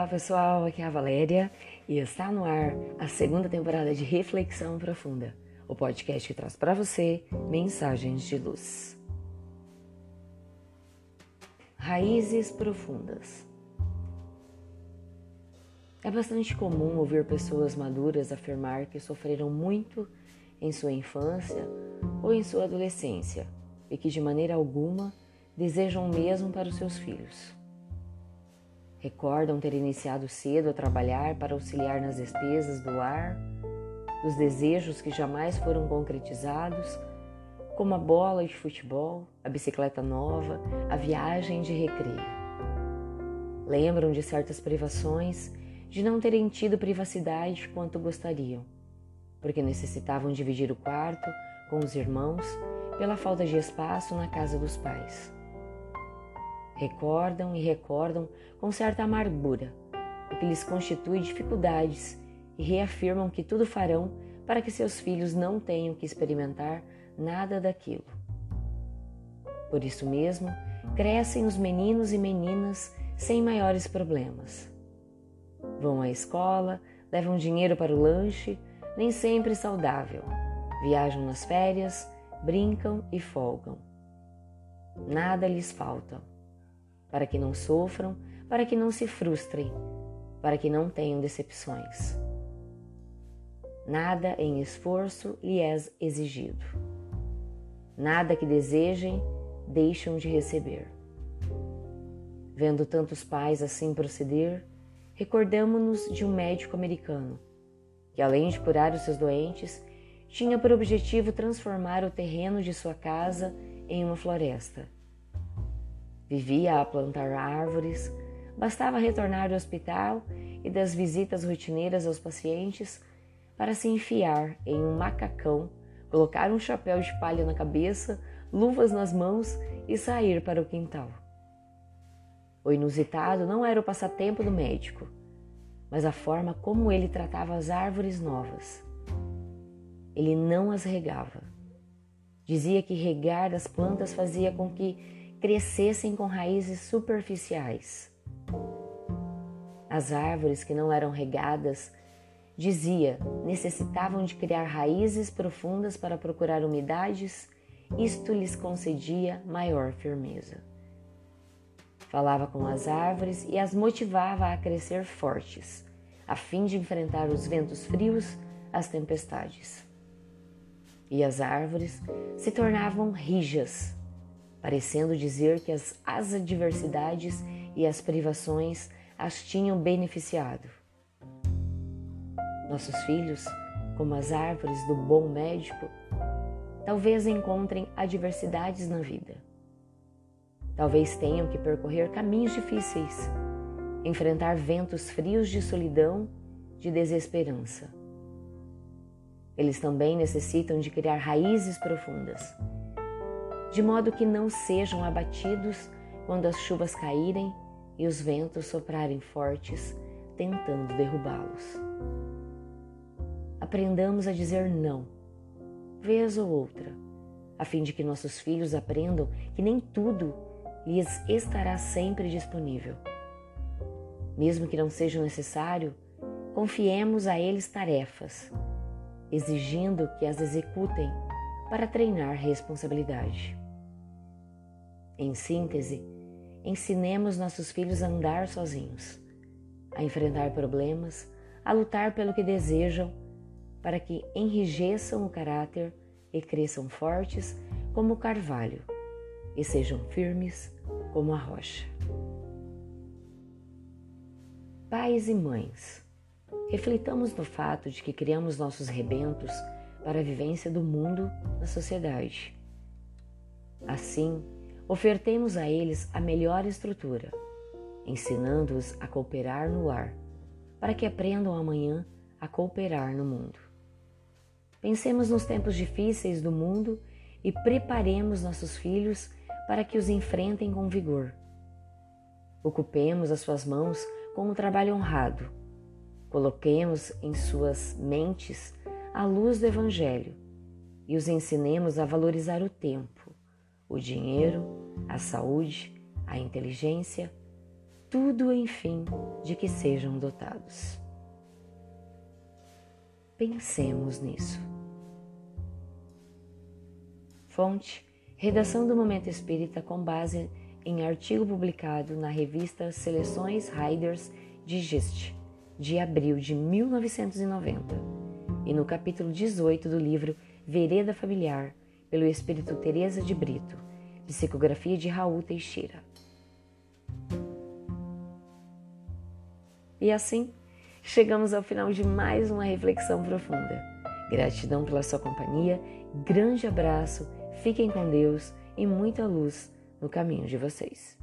Olá pessoal, aqui é a Valéria e está no ar a segunda temporada de Reflexão Profunda, o podcast que traz para você mensagens de luz. Raízes profundas. É bastante comum ouvir pessoas maduras afirmar que sofreram muito em sua infância ou em sua adolescência e que de maneira alguma desejam o mesmo para os seus filhos. Recordam ter iniciado cedo a trabalhar para auxiliar nas despesas do ar, dos desejos que jamais foram concretizados, como a bola de futebol, a bicicleta nova, a viagem de recreio. Lembram de certas privações, de não terem tido privacidade quanto gostariam, porque necessitavam dividir o quarto com os irmãos pela falta de espaço na casa dos pais. Recordam e recordam com certa amargura o que lhes constitui dificuldades e reafirmam que tudo farão para que seus filhos não tenham que experimentar nada daquilo. Por isso mesmo, crescem os meninos e meninas sem maiores problemas. Vão à escola, levam dinheiro para o lanche, nem sempre saudável, viajam nas férias, brincam e folgam. Nada lhes falta para que não sofram, para que não se frustrem, para que não tenham decepções. Nada em esforço lhe é exigido. Nada que desejem deixam de receber. Vendo tantos pais assim proceder, recordamos-nos de um médico americano que, além de curar os seus doentes, tinha por objetivo transformar o terreno de sua casa em uma floresta Vivia a plantar árvores, bastava retornar do hospital e das visitas rotineiras aos pacientes para se enfiar em um macacão, colocar um chapéu de palha na cabeça, luvas nas mãos e sair para o quintal. O inusitado não era o passatempo do médico, mas a forma como ele tratava as árvores novas. Ele não as regava. Dizia que regar as plantas fazia com que crescessem com raízes superficiais. As árvores que não eram regadas, dizia, necessitavam de criar raízes profundas para procurar umidades, isto lhes concedia maior firmeza. Falava com as árvores e as motivava a crescer fortes, a fim de enfrentar os ventos frios, as tempestades. E as árvores se tornavam rijas, parecendo dizer que as, as adversidades e as privações as tinham beneficiado. Nossos filhos, como as árvores do bom médico, talvez encontrem adversidades na vida. Talvez tenham que percorrer caminhos difíceis, enfrentar ventos frios de solidão, de desesperança. Eles também necessitam de criar raízes profundas de modo que não sejam abatidos quando as chuvas caírem e os ventos soprarem fortes, tentando derrubá-los. Aprendamos a dizer não, vez ou outra, a fim de que nossos filhos aprendam que nem tudo lhes estará sempre disponível. Mesmo que não seja necessário, confiemos a eles tarefas, exigindo que as executem para treinar responsabilidade. Em síntese, ensinemos nossos filhos a andar sozinhos, a enfrentar problemas, a lutar pelo que desejam, para que enrijeçam o caráter e cresçam fortes como o carvalho e sejam firmes como a rocha. Pais e mães, reflitamos no fato de que criamos nossos rebentos para a vivência do mundo na sociedade. Assim, Ofertemos a eles a melhor estrutura, ensinando-os a cooperar no lar, para que aprendam amanhã a cooperar no mundo. Pensemos nos tempos difíceis do mundo e preparemos nossos filhos para que os enfrentem com vigor. Ocupemos as suas mãos com um trabalho honrado. Coloquemos em suas mentes a luz do Evangelho e os ensinemos a valorizar o tempo, o dinheiro, a saúde, a inteligência, tudo enfim de que sejam dotados. Pensemos nisso. Fonte: Redação do Momento Espírita com base em artigo publicado na revista Seleções Riders Digest, de abril de 1990, e no capítulo 18 do livro Vereda Familiar, pelo espírito Teresa de Brito, psicografia de Raul Teixeira. E assim, chegamos ao final de mais uma reflexão profunda. Gratidão pela sua companhia, grande abraço, fiquem com Deus e muita luz no caminho de vocês.